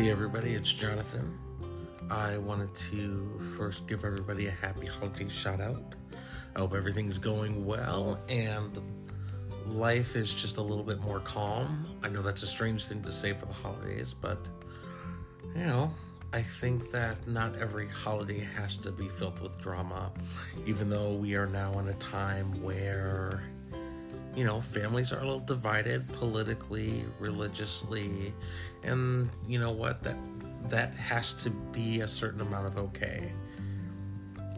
Hey everybody, it's Jonathan. I wanted to first give everybody a happy holiday shout out. I hope everything's going well and life is just a little bit more calm. I know that's a strange thing to say for the holidays, but you know, I think that not every holiday has to be filled with drama, even though we are now in a time where you know, families are a little divided politically, religiously, and you know what? That that has to be a certain amount of okay.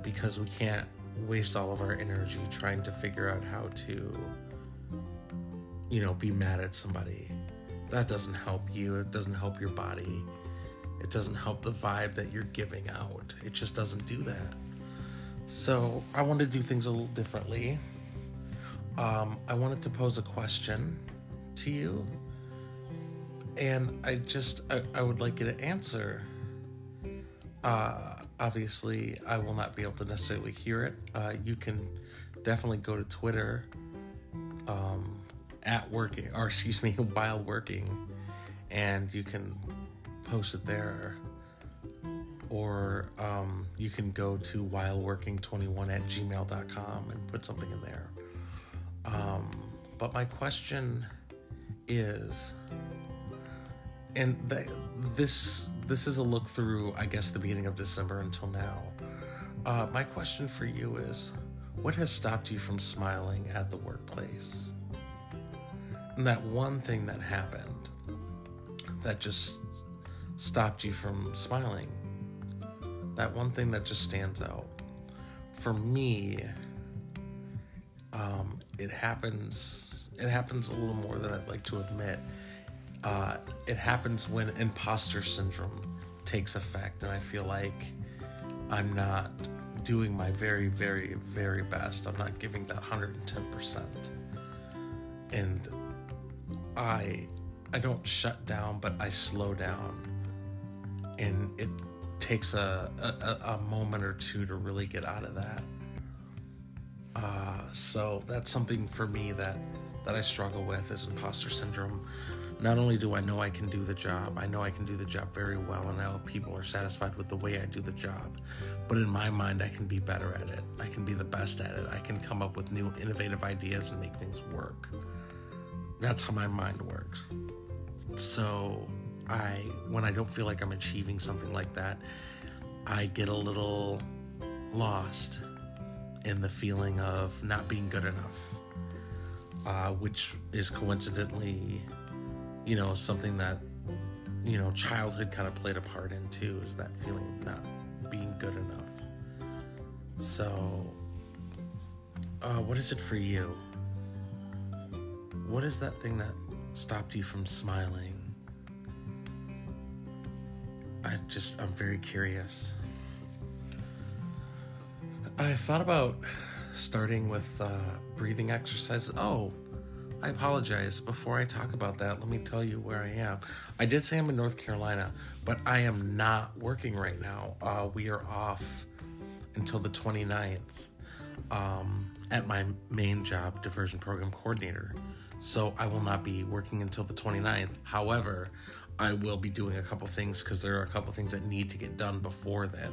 Because we can't waste all of our energy trying to figure out how to you know, be mad at somebody. That doesn't help you. It doesn't help your body. It doesn't help the vibe that you're giving out. It just doesn't do that. So, I want to do things a little differently um, I wanted to pose a question to you, and I just I, I would like you to answer. Uh, obviously, I will not be able to necessarily hear it. Uh, you can definitely go to Twitter um, at working, or excuse me, while working, and you can post it there. Or um, you can go to whileworking21 at gmail.com and put something in there. Um, but my question is, and the, this this is a look through, I guess, the beginning of December until now. Uh, my question for you is, what has stopped you from smiling at the workplace? And that one thing that happened that just stopped you from smiling. That one thing that just stands out. For me, um, it happens. It happens a little more than I'd like to admit. Uh, it happens when imposter syndrome takes effect, and I feel like I'm not doing my very, very, very best. I'm not giving that 110%. And I I don't shut down, but I slow down. And it takes a, a, a moment or two to really get out of that. Uh, so that's something for me that that I struggle with is imposter syndrome. Not only do I know I can do the job, I know I can do the job very well, and I hope people are satisfied with the way I do the job. But in my mind, I can be better at it. I can be the best at it. I can come up with new, innovative ideas and make things work. That's how my mind works. So, I when I don't feel like I'm achieving something like that, I get a little lost in the feeling of not being good enough, uh, which is coincidentally, you know, something that, you know, childhood kind of played a part in too, is that feeling of not being good enough. So, uh, what is it for you? What is that thing that stopped you from smiling? I just, I'm very curious. I thought about starting with uh, breathing exercises. Oh, I apologize. Before I talk about that, let me tell you where I am. I did say I'm in North Carolina, but I am not working right now. Uh, we are off until the 29th um, at my main job, diversion program coordinator. So I will not be working until the 29th. However, I will be doing a couple things because there are a couple things that need to get done before then.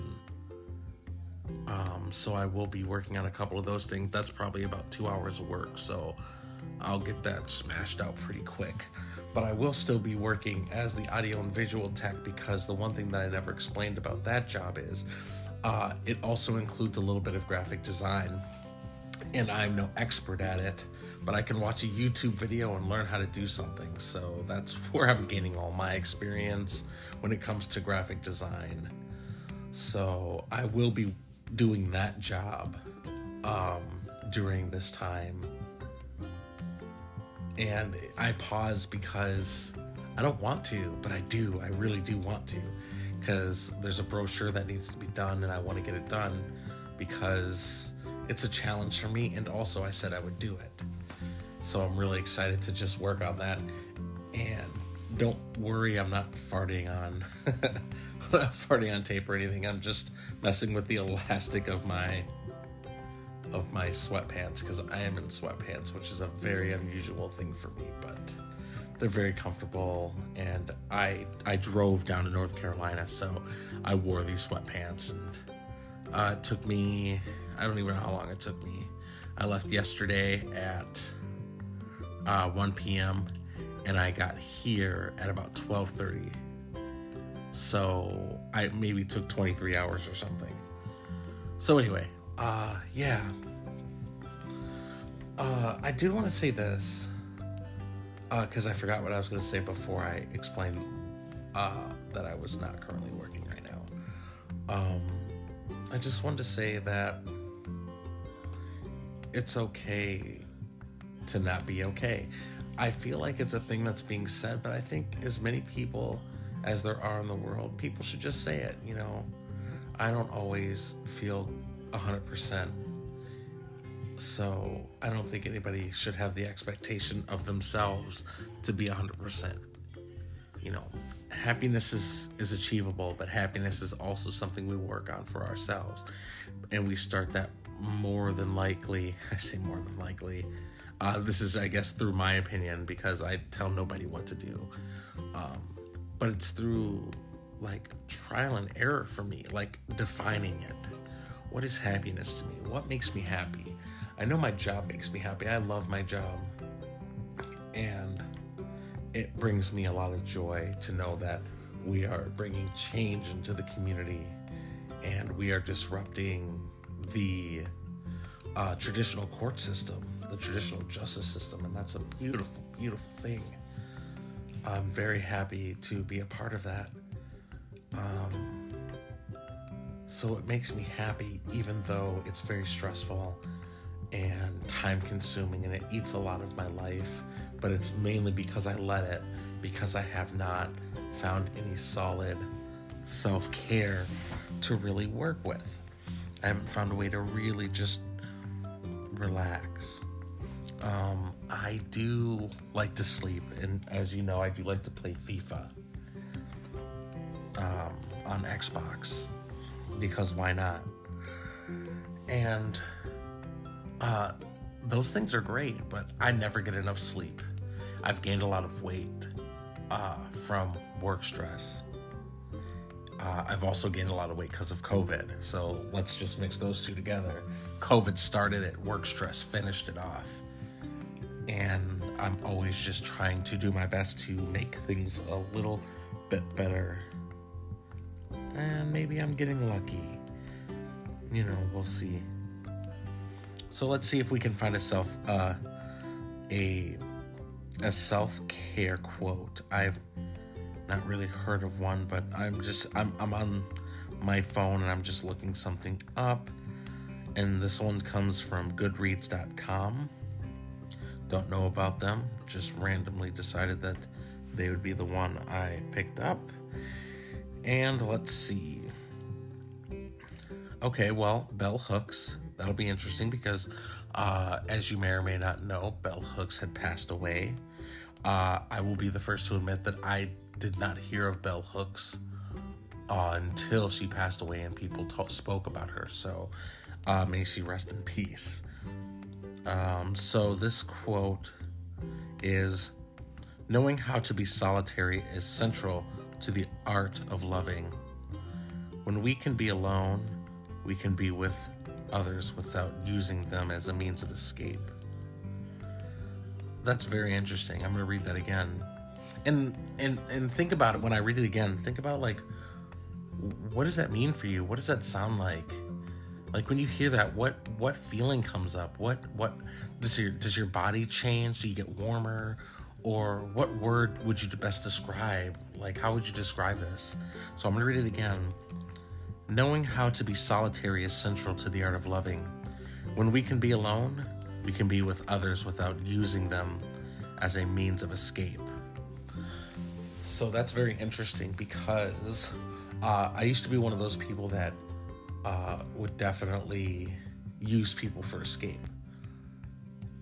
Um, so I will be working on a couple of those things. That's probably about two hours of work, so I'll get that smashed out pretty quick. But I will still be working as the audio and visual tech because the one thing that I never explained about that job is uh, it also includes a little bit of graphic design. And I'm no expert at it, but I can watch a YouTube video and learn how to do something. So that's where I'm gaining all my experience when it comes to graphic design. So I will be doing that job um, during this time. And I pause because I don't want to, but I do. I really do want to because there's a brochure that needs to be done and I want to get it done because it's a challenge for me. And also, I said I would do it. So I'm really excited to just work on that. And don't worry, I'm not farting on farting on tape or anything. I'm just messing with the elastic of my of my sweatpants because I am in sweatpants, which is a very unusual thing for me. But they're very comfortable, and I I drove down to North Carolina, so I wore these sweatpants, and uh, it took me I don't even know how long it took me. I left yesterday at uh, 1 p.m. and I got here at about 12:30. So I maybe took 23 hours or something. So anyway, uh, yeah. Uh, I do want to say this uh because uh, I forgot what I was going to say before I explained uh, that I was not currently working right now. Um, I just wanted to say that it's okay to not be okay. I feel like it's a thing that's being said, but I think as many people as there are in the world, people should just say it. You know, I don't always feel 100%. So I don't think anybody should have the expectation of themselves to be 100%. You know, happiness is, is achievable, but happiness is also something we work on for ourselves. And we start that more than likely, I say more than likely, uh, this is, I guess, through my opinion because I tell nobody what to do. Um, but it's through like trial and error for me, like defining it. What is happiness to me? What makes me happy? I know my job makes me happy. I love my job. And it brings me a lot of joy to know that we are bringing change into the community and we are disrupting the uh, traditional court system, the traditional justice system, and that's a beautiful, beautiful thing. I'm very happy to be a part of that. Um, so it makes me happy, even though it's very stressful and time consuming and it eats a lot of my life. But it's mainly because I let it, because I have not found any solid self care to really work with. I haven't found a way to really just relax. Um, I do like to sleep, and as you know, I do like to play FIFA um, on Xbox because why not? And uh, those things are great, but I never get enough sleep. I've gained a lot of weight uh, from work stress. Uh, I've also gained a lot of weight because of COVID. So let's just mix those two together. COVID started it, work stress finished it off and I'm always just trying to do my best to make things a little bit better. And maybe I'm getting lucky. You know, we'll see. So let's see if we can find a self uh a a self-care quote. I've not really heard of one, but I'm just I'm I'm on my phone and I'm just looking something up. And this one comes from goodreads.com don't know about them, just randomly decided that they would be the one I picked up. And let's see. Okay, well, Bell Hooks. That'll be interesting because, uh, as you may or may not know, Bell Hooks had passed away. Uh, I will be the first to admit that I did not hear of Bell Hooks uh, until she passed away and people t- spoke about her. So uh, may she rest in peace. Um, so this quote is Knowing how to be solitary is central to the art of loving. When we can be alone, we can be with others without using them as a means of escape. That's very interesting. I'm going to read that again. And and and think about it when I read it again. Think about like what does that mean for you? What does that sound like? Like when you hear that what what feeling comes up? What what does your does your body change? Do you get warmer? Or what word would you best describe? Like how would you describe this? So i'm going to read it again. Knowing how to be solitary is central to the art of loving. When we can be alone we can be with others without using them as a means of escape. So that's very interesting because uh, i used to be one of those people that uh, would definitely use people for escape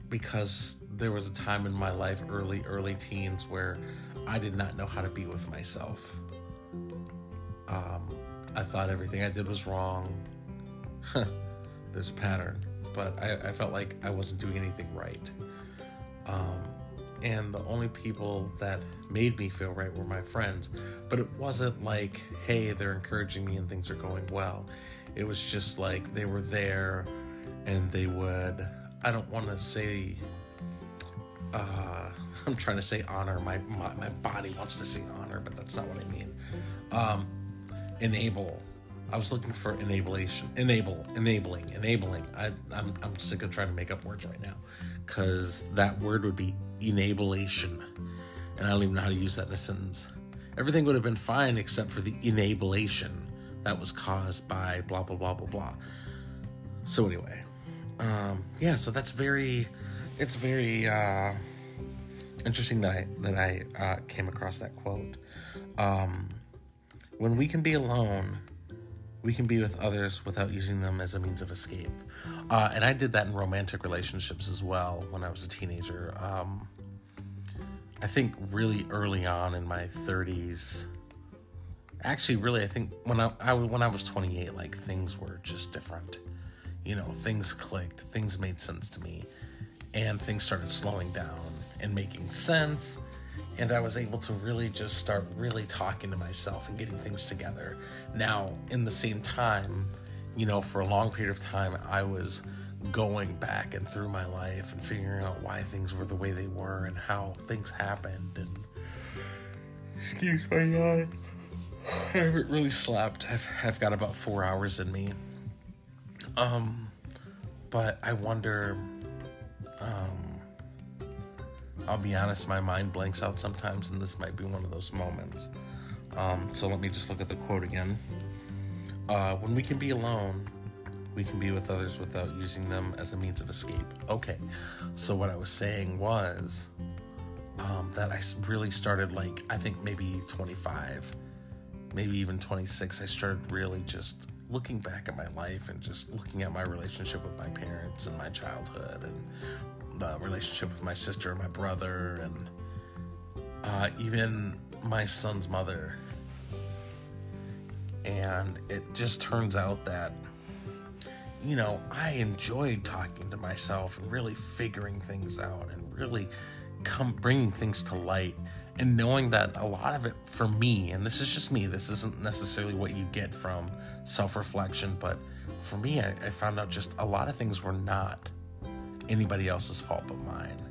because there was a time in my life, early, early teens, where I did not know how to be with myself. Um, I thought everything I did was wrong. There's a pattern, but I, I, felt like I wasn't doing anything right. Um, and the only people that made me feel right were my friends. But it wasn't like, hey, they're encouraging me and things are going well. It was just like they were there and they would, I don't want to say, uh, I'm trying to say honor. My, my, my body wants to say honor, but that's not what I mean. Um, enable I was looking for enablation, enable, enabling, enabling. I, I'm, I'm sick of trying to make up words right now because that word would be enablation. And I don't even know how to use that in a sentence. Everything would have been fine except for the enablation that was caused by blah, blah, blah, blah, blah. So, anyway, um, yeah, so that's very, it's very uh, interesting that I, that I uh, came across that quote. Um, when we can be alone, we can be with others without using them as a means of escape. Uh, and I did that in romantic relationships as well when I was a teenager. Um, I think really early on in my 30s. Actually, really, I think when I, I when I was 28, like things were just different. You know, things clicked, things made sense to me, and things started slowing down and making sense and I was able to really just start really talking to myself and getting things together. Now, in the same time, you know, for a long period of time, I was going back and through my life and figuring out why things were the way they were and how things happened. And excuse my God, I haven't really slept. I've, I've got about four hours in me. Um, but I wonder, um, I'll be honest, my mind blanks out sometimes, and this might be one of those moments. Um, so let me just look at the quote again. Uh, when we can be alone, we can be with others without using them as a means of escape. Okay, so what I was saying was um, that I really started, like, I think maybe 25, maybe even 26. I started really just looking back at my life and just looking at my relationship with my parents and my childhood and the relationship with my sister and my brother and uh, even my son's mother. And it just turns out that, you know, I enjoyed talking to myself and really figuring things out and really come bringing things to light and knowing that a lot of it for me and this is just me this isn't necessarily what you get from self-reflection but for me I, I found out just a lot of things were not anybody else's fault but mine.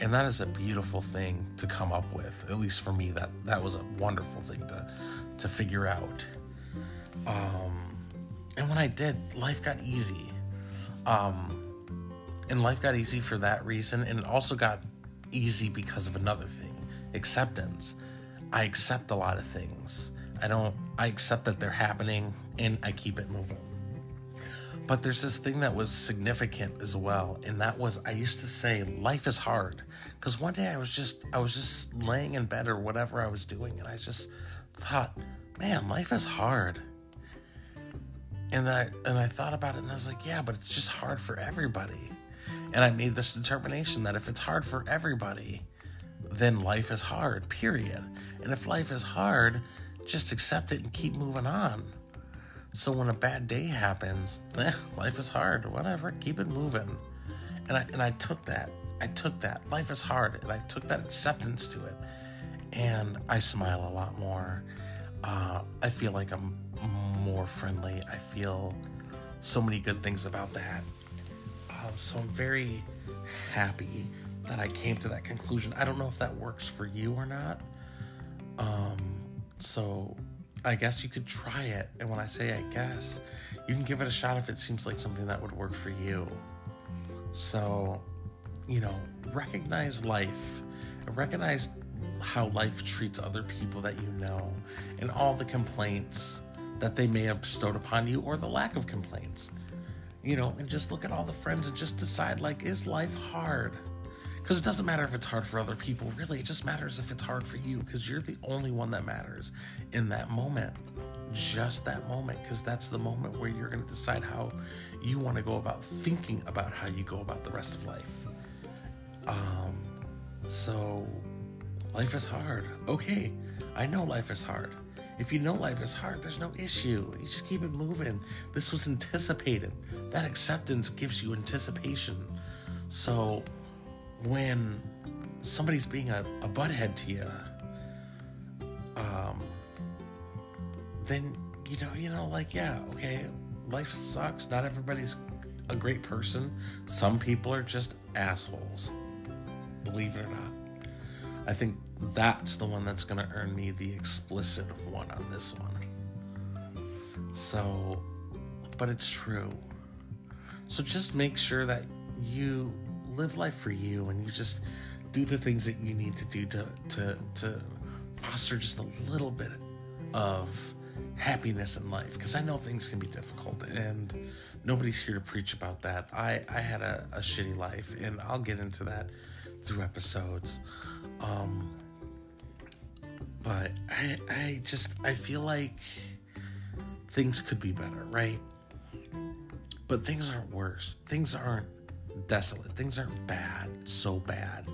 And that is a beautiful thing to come up with. At least for me, that that was a wonderful thing to to figure out. Um, and when I did, life got easy. Um, and life got easy for that reason, and it also got easy because of another thing: acceptance. I accept a lot of things. I don't. I accept that they're happening, and I keep it moving. But there's this thing that was significant as well, and that was I used to say life is hard because one day I was just I was just laying in bed or whatever I was doing, and I just thought, man, life is hard. And then I and I thought about it, and I was like, yeah, but it's just hard for everybody. And I made this determination that if it's hard for everybody, then life is hard. Period. And if life is hard, just accept it and keep moving on. So when a bad day happens, eh, life is hard, whatever, keep it moving. And I and I took that. I took that. Life is hard, and I took that acceptance to it. And I smile a lot more. Uh, I feel like I'm more friendly. I feel so many good things about that. Um, so I'm very happy that I came to that conclusion. I don't know if that works for you or not. Um, so I guess you could try it. And when I say I guess, you can give it a shot if it seems like something that would work for you. So, you know, recognize life, recognize how life treats other people that you know, and all the complaints that they may have bestowed upon you, or the lack of complaints. You know, and just look at all the friends and just decide like, is life hard? Because it doesn't matter if it's hard for other people, really. It just matters if it's hard for you because you're the only one that matters in that moment. Just that moment, because that's the moment where you're going to decide how you want to go about thinking about how you go about the rest of life. Um, so, life is hard. Okay, I know life is hard. If you know life is hard, there's no issue. You just keep it moving. This was anticipated. That acceptance gives you anticipation. So, when somebody's being a, a butthead to you, um, then you know, you know, like yeah, okay, life sucks. Not everybody's a great person. Some people are just assholes. Believe it or not. I think that's the one that's to earn me the explicit one on this one. So, but it's true. So just make sure that you live life for you and you just do the things that you need to do to to to foster just a little bit of happiness in life because I know things can be difficult and nobody's here to preach about that. I I had a, a shitty life and I'll get into that through episodes. Um but I I just I feel like things could be better, right? But things aren't worse. Things aren't desolate. Things aren't bad, so bad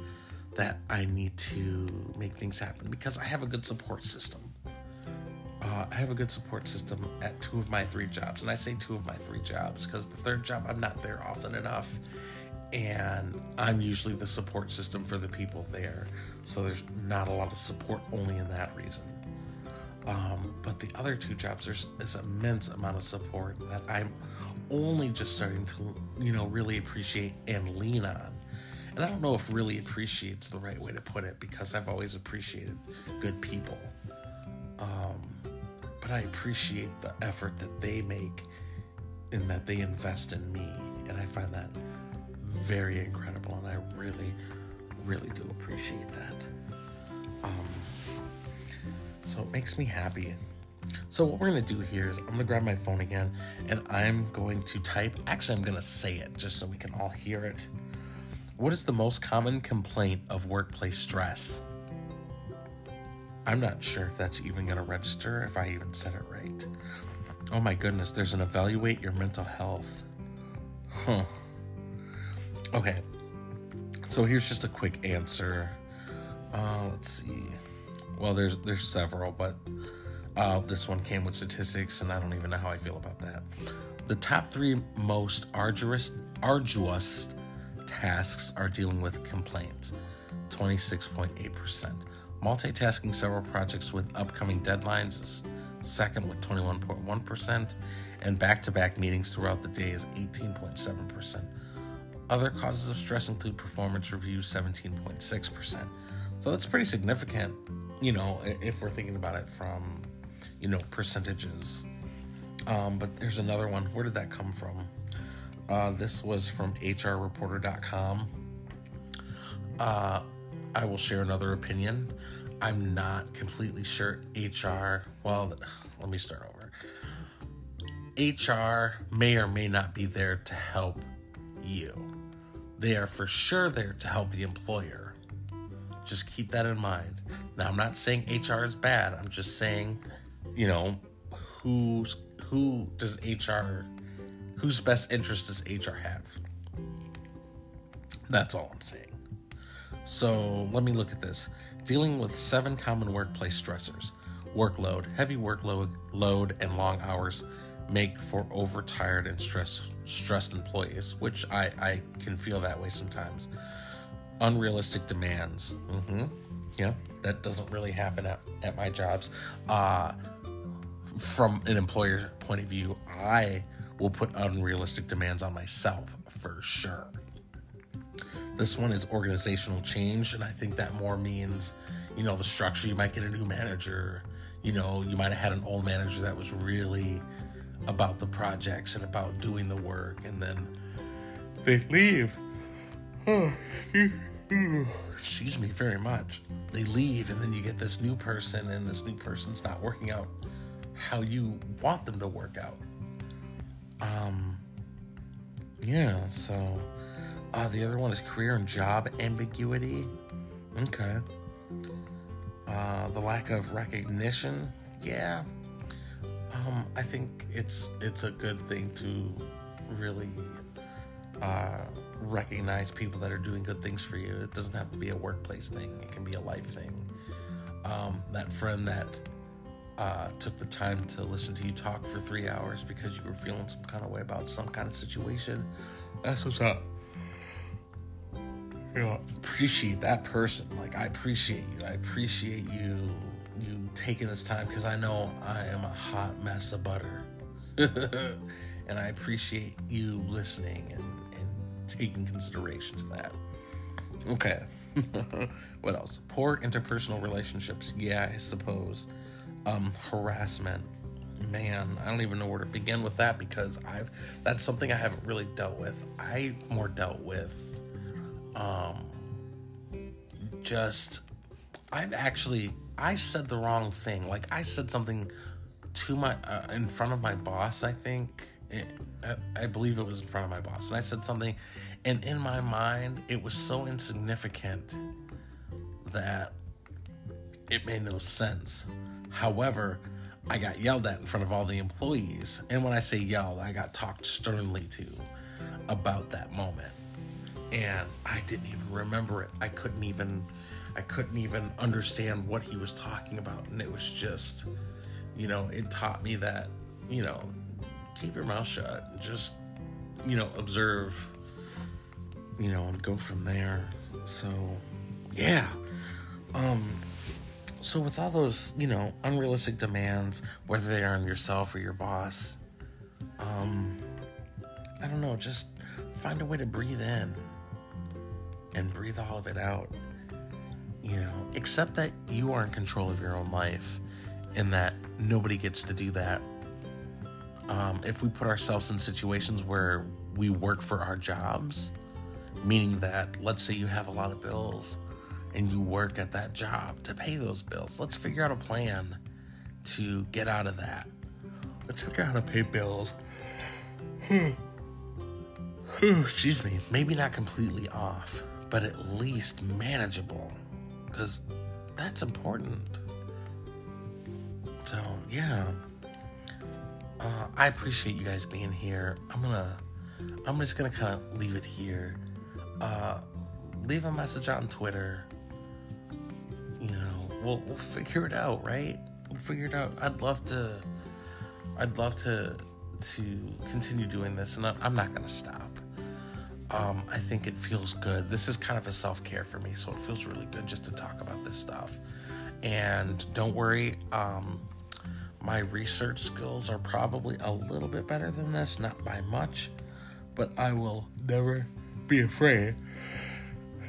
that I need to make things happen because I have a good support system. Uh, I have a good support system at two of my three jobs. And I say two of my three jobs because the third job, I'm not there often enough. And I'm usually the support system for the people there. So there's not a lot of support only in that reason. Um, but the other two jobs, there's this immense amount of support that I'm only just starting to, you know, really appreciate and lean on. And I don't know if really appreciates the right way to put it because I've always appreciated good people. Um, but I appreciate the effort that they make and that they invest in me. And I find that very incredible. And I really, really do appreciate that. Um, so it makes me happy. So what we're gonna do here is I'm gonna grab my phone again and I'm going to type. Actually, I'm gonna say it just so we can all hear it. What is the most common complaint of workplace stress? I'm not sure if that's even gonna register if I even said it right. Oh my goodness, there's an evaluate your mental health. Huh. Okay. So here's just a quick answer. Uh, let's see. Well, there's there's several, but uh, this one came with statistics, and I don't even know how I feel about that. The top three most arduous arduous tasks are dealing with complaints, 26.8%. Multitasking several projects with upcoming deadlines is second with 21.1%, and back to back meetings throughout the day is 18.7%. Other causes of stress include performance reviews, 17.6%. So that's pretty significant you know, if we're thinking about it from, you know, percentages. Um, but there's another one. Where did that come from? Uh, this was from HRReporter.com. Uh, I will share another opinion. I'm not completely sure HR. Well, let me start over. HR may or may not be there to help you. They are for sure there to help the employer just keep that in mind. Now, I'm not saying HR is bad. I'm just saying, you know, who's who does HR whose best interest does HR have? That's all I'm saying. So, let me look at this. Dealing with seven common workplace stressors. Workload, heavy workload load and long hours make for overtired and stress stressed employees, which I, I can feel that way sometimes unrealistic demands. Mm-hmm. Yeah, that doesn't really happen at, at my jobs. Uh, from an employer point of view, I will put unrealistic demands on myself for sure. This one is organizational change, and I think that more means, you know, the structure. You might get a new manager. You know, you might have had an old manager that was really about the projects and about doing the work, and then they leave. Oh, excuse me very much. They leave, and then you get this new person, and this new person's not working out how you want them to work out. Um, yeah, so uh, the other one is career and job ambiguity. Okay. Uh, the lack of recognition. Yeah. Um, I think it's it's a good thing to really uh, recognize people that are doing good things for you. It doesn't have to be a workplace thing, it can be a life thing. Um, that friend that uh, took the time to listen to you talk for three hours because you were feeling some kind of way about some kind of situation, that's what's up. You know, appreciate that person. Like I appreciate you. I appreciate you you taking this time because I know I am a hot mess of butter. and I appreciate you listening and, taking consideration to that. Okay. what else? Poor interpersonal relationships. Yeah, I suppose. Um, harassment. Man, I don't even know where to begin with that because I've that's something I haven't really dealt with. I more dealt with um just I've actually I said the wrong thing. Like I said something to my uh, in front of my boss. I think I, I believe it was in front of my boss, and I said something, and in my mind it was so insignificant that it made no sense. However, I got yelled at in front of all the employees, and when I say yelled, I got talked sternly to about that moment, and I didn't even remember it. I couldn't even I couldn't even understand what he was talking about. And it was just, you know, it taught me that, you know, keep your mouth shut. Just, you know, observe, you know, and go from there. So, yeah. Um, so with all those, you know, unrealistic demands, whether they are on yourself or your boss, um, I don't know, just find a way to breathe in and breathe all of it out you know, accept that you are in control of your own life and that nobody gets to do that. Um, if we put ourselves in situations where we work for our jobs, meaning that let's say you have a lot of bills and you work at that job to pay those bills, let's figure out a plan to get out of that. Let's figure out how to pay bills. Excuse me, maybe not completely off, but at least manageable because that's important. So, yeah. Uh, I appreciate you guys being here. I'm gonna, I'm just gonna kind of leave it here. Uh, leave a message on Twitter. You know, we'll we'll figure it out, right? We'll figure it out. I'd love to, I'd love to to continue doing this, and I'm not gonna stop um, I think it feels good. This is kind of a self care for me, so it feels really good just to talk about this stuff. And don't worry, um, my research skills are probably a little bit better than this, not by much, but I will never be afraid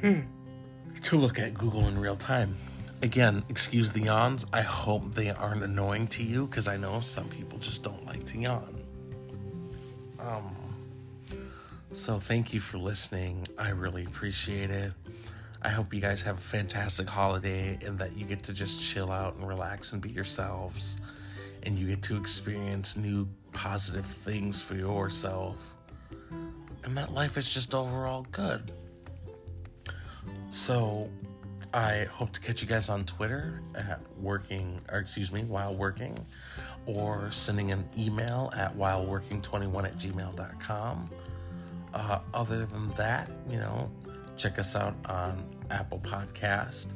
to look at Google in real time. Again, excuse the yawns. I hope they aren't annoying to you because I know some people just don't like to yawn. Um, so thank you for listening. I really appreciate it. I hope you guys have a fantastic holiday and that you get to just chill out and relax and be yourselves and you get to experience new positive things for yourself. And that life is just overall good. So I hope to catch you guys on Twitter at working, or excuse me, while working, or sending an email at whileworking21 at gmail.com uh, other than that, you know, check us out on Apple Podcast,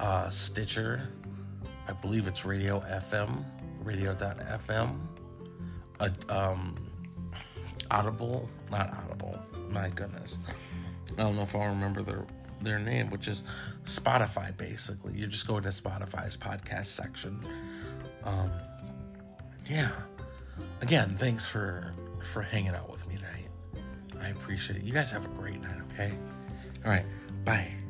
uh, Stitcher, I believe it's Radio FM, Radio.fm, uh, um, Audible, not Audible, my goodness. I don't know if I'll remember their their name, which is Spotify. Basically, you just go into Spotify's podcast section. Um, yeah. Again, thanks for for hanging out with me tonight. I appreciate it. You guys have a great night, okay? All right. Bye.